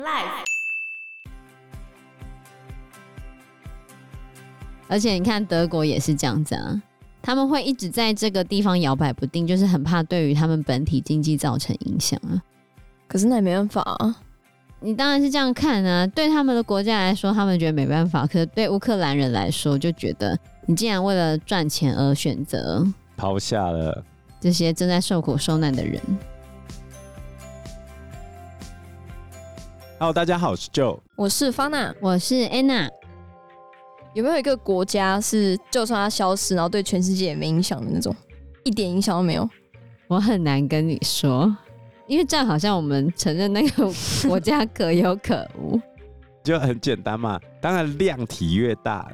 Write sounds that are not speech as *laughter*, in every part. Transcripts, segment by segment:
Life。而且你看，德国也是这样子啊，他们会一直在这个地方摇摆不定，就是很怕对于他们本体经济造成影响啊。可是那也没办法啊，你当然是这样看啊。对他们的国家来说，他们觉得没办法；可是对乌克兰人来说，就觉得你竟然为了赚钱而选择抛下了这些正在受苦受难的人。Hello，大家好，我是 Joe，我是 Fana，我是 Anna。有没有一个国家是就算它消失，然后对全世界也没影响的那种，一点影响都没有？我很难跟你说，因为这样好像我们承认那个国家可有可无，*laughs* 就很简单嘛。当然量体越大，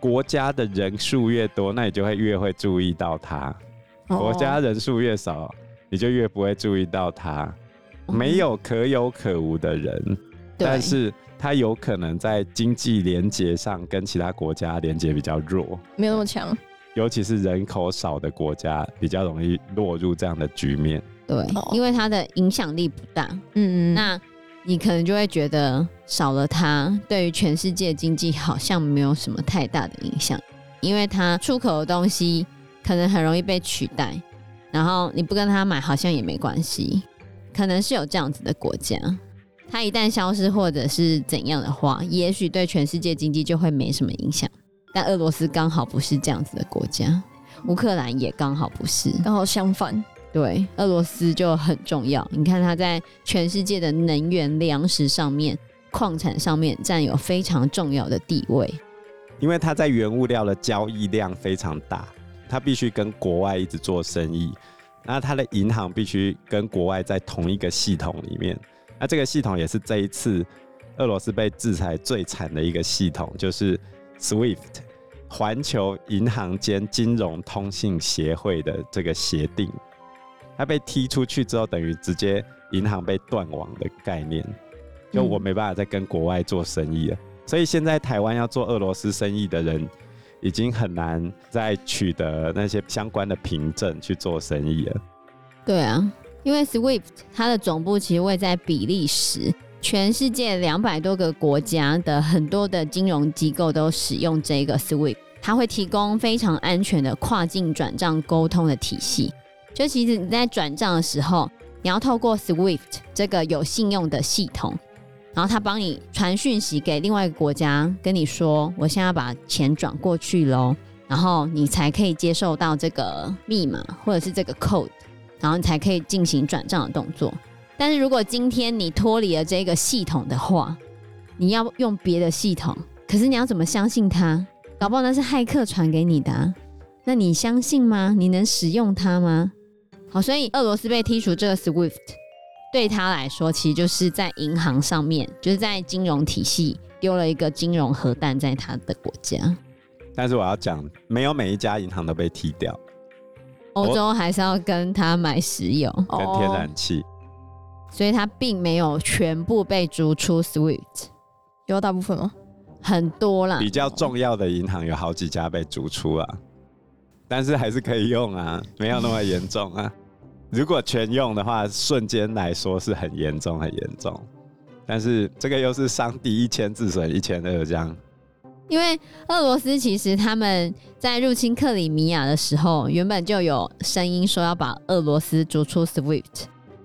国家的人数越多，那你就会越会注意到它；国家人数越少，你就越不会注意到它。没有可有可无的人，嗯、但是。它有可能在经济连接上跟其他国家连接比较弱，没有那么强，尤其是人口少的国家比较容易落入这样的局面。对，因为它的影响力不大。嗯嗯，那你可能就会觉得少了它，对于全世界经济好像没有什么太大的影响，因为它出口的东西可能很容易被取代，然后你不跟他买好像也没关系，可能是有这样子的国家。它一旦消失或者是怎样的话，也许对全世界经济就会没什么影响。但俄罗斯刚好不是这样子的国家，乌克兰也刚好不是，刚好相反。对，俄罗斯就很重要。你看它在全世界的能源、粮食上面、矿产上面占有非常重要的地位，因为它在原物料的交易量非常大，它必须跟国外一直做生意，那它的银行必须跟国外在同一个系统里面。那这个系统也是这一次俄罗斯被制裁最惨的一个系统，就是 SWIFT 环球银行间金融通信协会的这个协定。它被踢出去之后，等于直接银行被断网的概念，就我没办法再跟国外做生意了。所以现在台湾要做俄罗斯生意的人，已经很难再取得那些相关的凭证去做生意了。对啊。因为 SWIFT 它的总部其实位在比利时，全世界两百多个国家的很多的金融机构都使用这个 SWIFT，它会提供非常安全的跨境转账沟通的体系。就其实你在转账的时候，你要透过 SWIFT 这个有信用的系统，然后它帮你传讯息给另外一个国家，跟你说我现在要把钱转过去喽，然后你才可以接受到这个密码或者是这个 code。然后你才可以进行转账的动作。但是如果今天你脱离了这个系统的话，你要用别的系统，可是你要怎么相信它？搞不好那是骇客传给你的，那你相信吗？你能使用它吗？好，所以俄罗斯被踢出这个 SWIFT，对他来说，其实就是在银行上面，就是在金融体系丢了一个金融核弹在他的国家。但是我要讲，没有每一家银行都被踢掉。欧洲还是要跟他买石油跟天然气，所以他并没有全部被逐出 SWIFT，有大部分吗？很多啦，比较重要的银行有好几家被逐出啊，但是还是可以用啊，没有那么严重啊。如果全用的话，瞬间来说是很严重，很严重。但是这个又是伤敌一千自损一千二这样。因为俄罗斯其实他们在入侵克里米亚的时候，原本就有声音说要把俄罗斯逐出 SWIFT，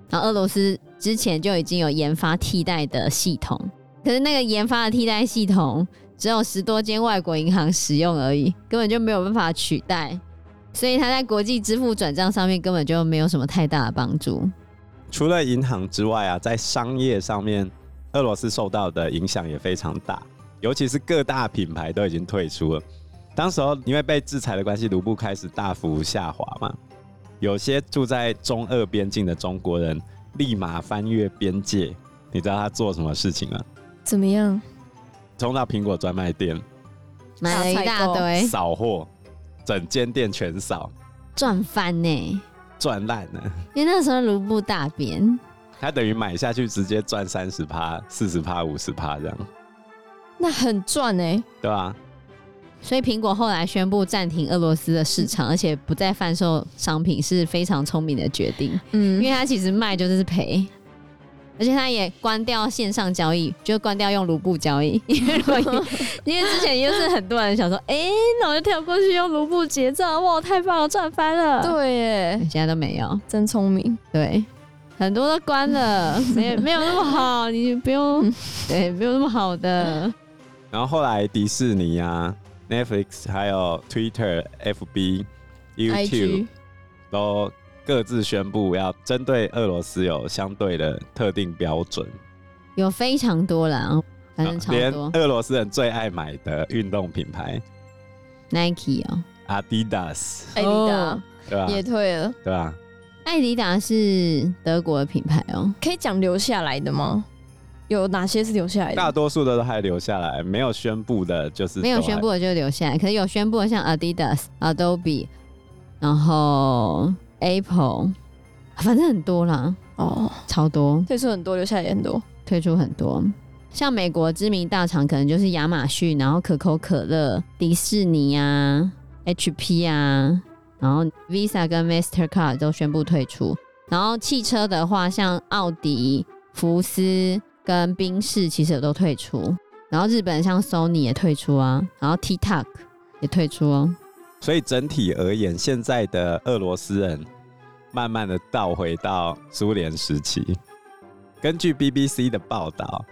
然后俄罗斯之前就已经有研发替代的系统，可是那个研发的替代系统只有十多间外国银行使用而已，根本就没有办法取代，所以它在国际支付转账上面根本就没有什么太大的帮助。除了银行之外啊，在商业上面，俄罗斯受到的影响也非常大。尤其是各大品牌都已经退出了。当时候因为被制裁的关系，卢布开始大幅下滑嘛。有些住在中俄边境的中国人立马翻越边界。你知道他做什么事情吗？怎么样？冲到苹果专卖店，买了一大堆，扫货，整间店全扫，赚翻呢？赚烂了。因为那时候卢布大贬，他等于买下去直接赚三十趴、四十趴、五十趴这样。那很赚呢、欸，对啊？所以苹果后来宣布暂停俄罗斯的市场，而且不再贩售商品，是非常聪明的决定。嗯，因为它其实卖就是赔。而且它也关掉线上交易，就关掉用卢布交易，因 *laughs* 为因为之前又是很多人想说，哎、欸，那我就跳过去用卢布结账，哇，太棒了，赚翻了。对耶，现在都没有，真聪明。对，很多都关了，*laughs* 没没有那么好，你不用，*laughs* 对，没有那么好的。然后后来迪士尼啊，Netflix 还有 Twitter、FB、YouTube 都。各自宣布要针对俄罗斯有相对的特定标准，有非常多啦，反正超多。连俄罗斯人最爱买的运动品牌，Nike 哦，Adidas，艾迪达，对吧？也退了，对吧？艾迪达是德国的品牌哦，可以讲留下来的吗？有哪些是留下来的？大多数的都还留下来，没有宣布的就是没有宣布的就留下来，可是有宣布的像 Adidas、Adobe，然后。Apple，反正很多啦，哦，超多，退出很多，留下来也很多，退出很多。像美国知名大厂，可能就是亚马逊，然后可口可乐、迪士尼啊、HP 啊，然后 Visa 跟 Mastercard 都宣布退出。然后汽车的话，像奥迪、福斯跟宾士其实也都退出。然后日本像 Sony 也退出啊，然后 TikTok 也退出哦。所以整体而言，现在的俄罗斯人慢慢的倒回到苏联时期。根据 BBC 的报道，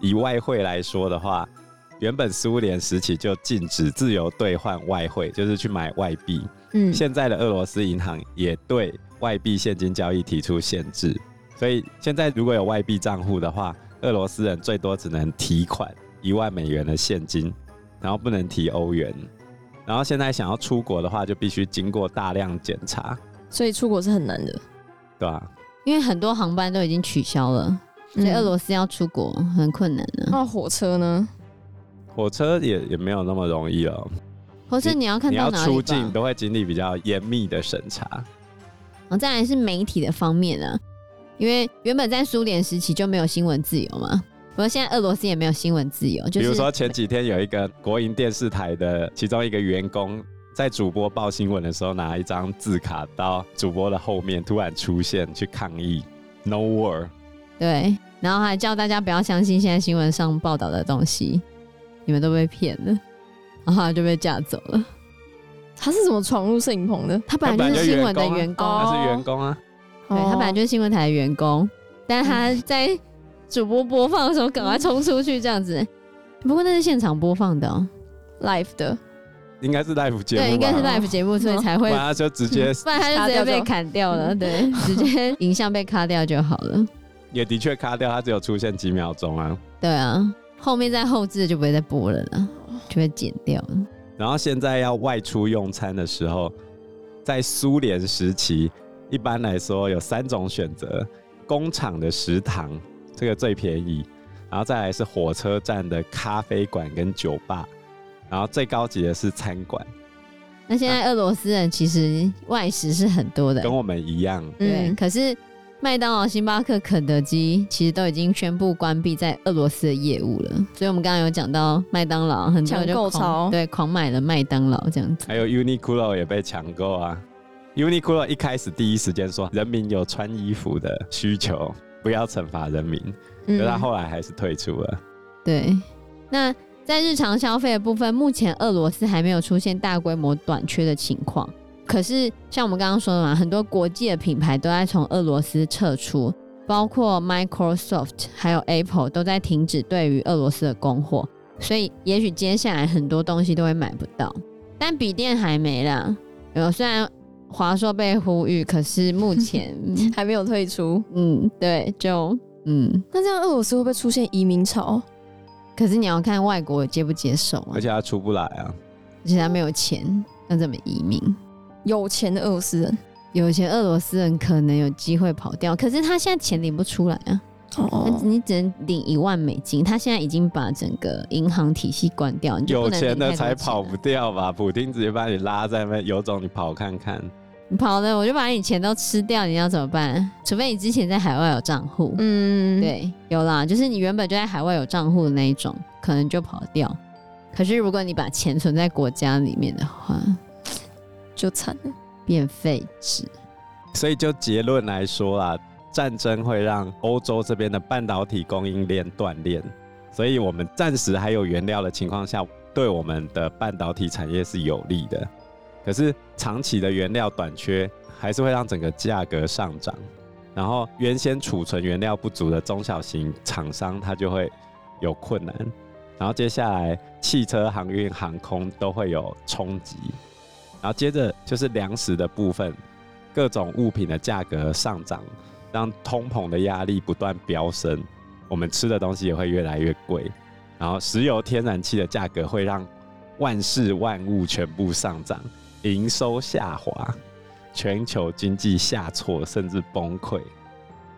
以外汇来说的话，原本苏联时期就禁止自由兑换外汇，就是去买外币。嗯，现在的俄罗斯银行也对外币现金交易提出限制。所以现在如果有外币账户的话，俄罗斯人最多只能提款一万美元的现金，然后不能提欧元。然后现在想要出国的话，就必须经过大量检查，所以出国是很难的，对吧？因为很多航班都已经取消了，所以俄罗斯要出国很困难的。那火车呢？火车也也没有那么容易了。火车你要看到哪要出境都会经历比较严密的审查。然后再来是媒体的方面呢，因为原本在苏联时期就没有新闻自由嘛。不过现在俄罗斯也没有新闻自由，就是比如说前几天有一个国营电视台的其中一个员工，在主播报新闻的时候，拿一张字卡到主播的后面突然出现去抗议，No war。对，然后还叫大家不要相信现在新闻上报道的东西，你们都被骗了，然后他就被架走了。他是怎么闯入摄影棚的？他本来就是新闻的员工，他是员工啊，对，他本来就是新闻台的员工，但他在。主播播放的时候，赶快冲出去这样子。不过那是现场播放的喔，live 的，应该是 live 节目。对，应该是 live 节目，所以才会。不然他就直接，*laughs* 不然他就直接被砍掉了。对，直接影像被卡掉就好了。也的确卡掉，他只有出现几秒钟啊。对啊，后面在后置就不会再播了啦，就会剪掉了。然后现在要外出用餐的时候，在苏联时期，一般来说有三种选择：工厂的食堂。这个最便宜，然后再来是火车站的咖啡馆跟酒吧，然后最高级的是餐馆。那现在俄罗斯人其实外食是很多的，跟我们一样。对，嗯、可是麦当劳、星巴克、肯德基其实都已经宣布关闭在俄罗斯的业务了。所以我们刚刚有讲到麦当劳，很多人就狂对狂买了麦当劳这样子。还有 Uniqlo 也被抢购啊。Uniqlo 一开始第一时间说，人民有穿衣服的需求。不要惩罚人民，可是他后来还是退出了。嗯。对，那在日常消费的部分，目前俄罗斯还没有出现大规模短缺的情况。可是像我们刚刚说的嘛，很多国际的品牌都在从俄罗斯撤出，包括 Microsoft 还有 Apple 都在停止对于俄罗斯的供货，所以也许接下来很多东西都会买不到。但笔电还没了，有虽然。华硕被呼吁，可是目前 *laughs* 还没有退出。嗯，对，就嗯，那这样俄罗斯会不会出现移民潮？可是你要看外国接不接受啊，而且他出不来啊，而且他没有钱，那怎么移民？有钱的俄罗斯人，有钱俄罗斯人可能有机会跑掉，可是他现在钱领不出来啊。哦，你只能领一万美金，他现在已经把整个银行体系关掉。有钱的才跑不掉吧？普丁直接把你拉在那，有种你跑看看。跑了，我就把你钱都吃掉，你要怎么办？除非你之前在海外有账户，嗯，对，有啦，就是你原本就在海外有账户的那一种，可能就跑掉。可是如果你把钱存在国家里面的话，就惨了，变废纸。所以就结论来说啊，战争会让欧洲这边的半导体供应链断裂，所以我们暂时还有原料的情况下，对我们的半导体产业是有利的。可是长期的原料短缺，还是会让整个价格上涨。然后原先储存原料不足的中小型厂商，它就会有困难。然后接下来汽车、航运、航空都会有冲击。然后接着就是粮食的部分，各种物品的价格上涨，让通膨的压力不断飙升，我们吃的东西也会越来越贵。然后石油、天然气的价格会让万事万物全部上涨，营收下滑，全球经济下挫甚至崩溃。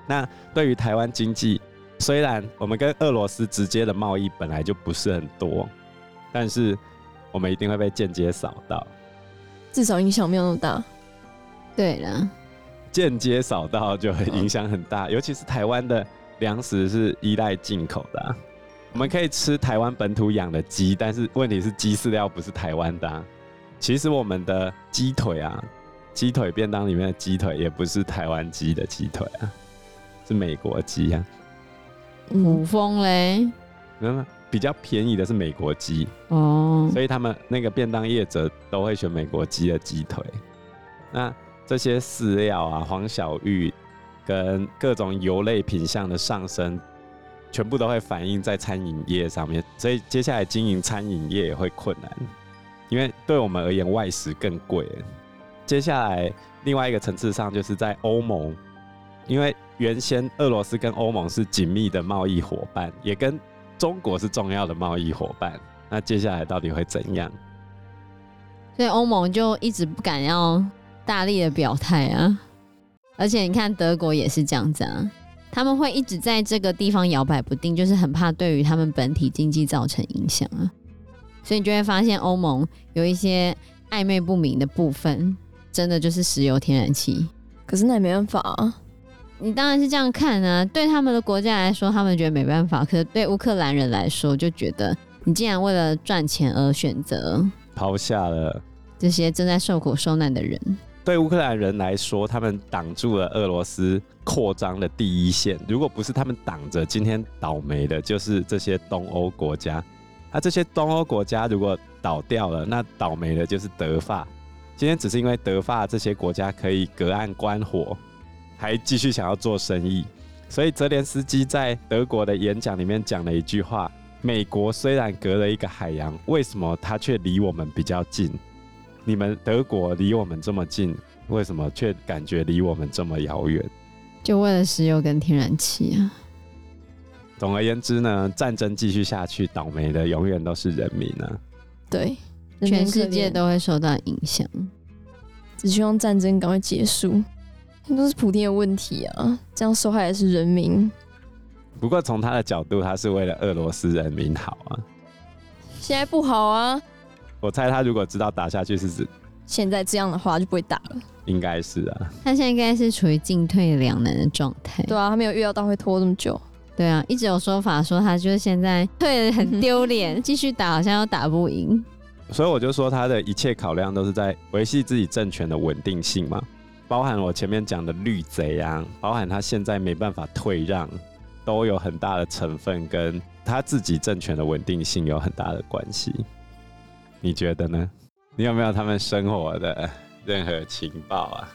那对于台湾经济，虽然我们跟俄罗斯直接的贸易本来就不是很多，但是我们一定会被间接扫到。至少影响没有那么大。对了，间接扫到就会影响很大，尤其是台湾的粮食是依赖进口的啊。我们可以吃台湾本土养的鸡，但是问题是鸡饲料不是台湾的啊。其实我们的鸡腿啊，鸡腿便当里面的鸡腿也不是台湾鸡的鸡腿啊，是美国鸡啊。五峰嘞？嗯。比较便宜的是美国鸡哦，所以他们那个便当业者都会选美国鸡的鸡腿。那这些饲料啊、黄小玉跟各种油类品项的上升，全部都会反映在餐饮业上面。所以接下来经营餐饮业也会困难，对我们而言外食更贵。接下来另外一个层次上，就是在欧盟，因为原先俄罗斯跟欧盟是紧密的贸易伙伴，也跟中国是重要的贸易伙伴，那接下来到底会怎样？所以欧盟就一直不敢要大力的表态啊。而且你看德国也是这样子啊，他们会一直在这个地方摇摆不定，就是很怕对于他们本体经济造成影响啊。所以你就会发现欧盟有一些暧昧不明的部分，真的就是石油、天然气。可是那也没办法啊。你当然是这样看啊，对他们的国家来说，他们觉得没办法；可是对乌克兰人来说，就觉得你竟然为了赚钱而选择抛下了这些正在受苦受难的人。对乌克兰人来说，他们挡住了俄罗斯扩张的第一线。如果不是他们挡着，今天倒霉的就是这些东欧国家。那这些东欧国家如果倒掉了，那倒霉的就是德法。今天只是因为德法这些国家可以隔岸观火。还继续想要做生意，所以泽连斯基在德国的演讲里面讲了一句话：美国虽然隔了一个海洋，为什么它却离我们比较近？你们德国离我们这么近，为什么却感觉离我们这么遥远？就为了石油跟天然气啊！总而言之呢，战争继续下去，倒霉的永远都是人民啊！对，全世界都会受到影响。只希望战争赶快结束。都是普丁的问题啊！这样受害的是人民。不过从他的角度，他是为了俄罗斯人民好啊。现在不好啊！我猜他如果知道打下去是指现在这样的话，就不会打了。应该是啊。他现在应该是处于进退两难的状态。对啊，他没有预料到会拖这么久。对啊，一直有说法说他就是现在退得很丢脸，*laughs* 继续打好像又打不赢。所以我就说他的一切考量都是在维系自己政权的稳定性嘛。包含我前面讲的绿贼啊，包含他现在没办法退让，都有很大的成分跟他自己政权的稳定性有很大的关系。你觉得呢？你有没有他们生活的任何情报啊？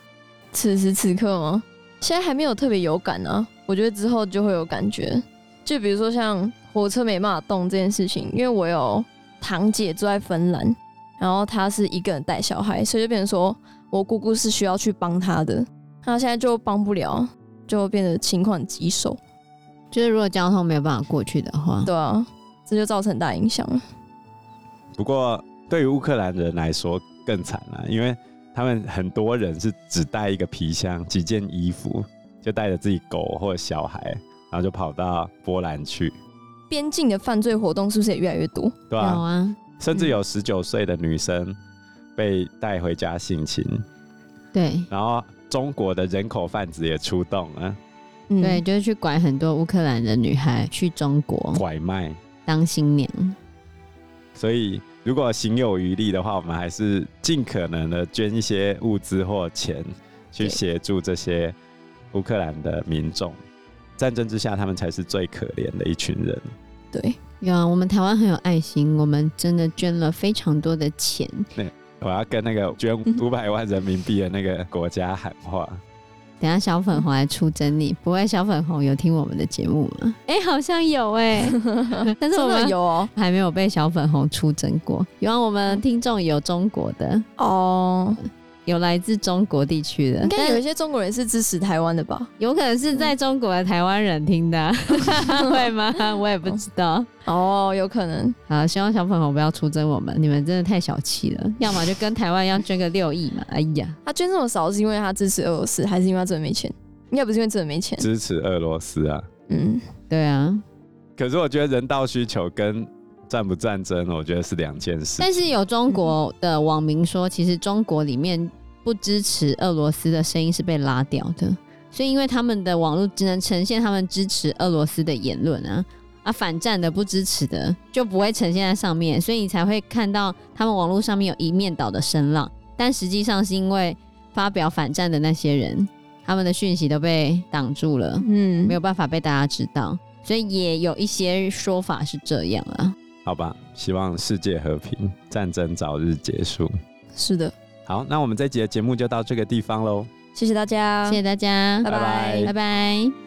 此时此刻吗？现在还没有特别有感啊。我觉得之后就会有感觉。就比如说像火车没办法动这件事情，因为我有堂姐住在芬兰，然后她是一个人带小孩，所以就变成说。我姑姑是需要去帮她的，她现在就帮不了，就变得情况很棘手。就是如果交通没有办法过去的话，对啊，这就造成很大影响了。不过对于乌克兰人来说更惨了，因为他们很多人是只带一个皮箱、几件衣服，就带着自己狗或者小孩，然后就跑到波兰去。边境的犯罪活动是不是也越来越多？对啊，有啊，甚至有十九岁的女生。被带回家性侵，对，然后中国的人口贩子也出动了，嗯、对，就是去拐很多乌克兰的女孩去中国拐卖当新娘。所以，如果行有余力的话，我们还是尽可能的捐一些物资或钱，去协助这些乌克兰的民众。战争之下，他们才是最可怜的一群人。对，有啊，我们台湾很有爱心，我们真的捐了非常多的钱。对，我要跟那个捐五百万人民币的那个国家喊话。*laughs* 等下小粉红来出征你，不会小粉红有听我们的节目吗？哎、欸，好像有哎、欸，但是我们有哦，*laughs* 还没有被小粉红出征过。有啊，我们听众有中国的哦。有来自中国地区的，应该有一些中国人是支持台湾的吧？有可能是在中国的台湾人听的，*laughs* 会吗？我也不知道。哦，有可能。好，希望小粉红不要出征我们，你们真的太小气了。要么就跟台湾一样捐个六亿嘛。哎呀，他捐这么少是因为他支持俄罗斯，还是因为他真的没钱？应该不是因为真的没钱。支持俄罗斯啊。嗯，对啊。可是我觉得人道需求跟战不战争，我觉得是两件事。但是有中国的网民说，其实中国里面不支持俄罗斯的声音是被拉掉的，所以因为他们的网络只能呈现他们支持俄罗斯的言论啊，啊反战的不支持的就不会呈现在上面，所以你才会看到他们网络上面有一面倒的声浪。但实际上是因为发表反战的那些人，他们的讯息都被挡住了，嗯，没有办法被大家知道，所以也有一些说法是这样啊。好吧，希望世界和平，战争早日结束。是的。好，那我们这集的节目就到这个地方喽。谢谢大家，谢谢大家，拜拜，拜拜。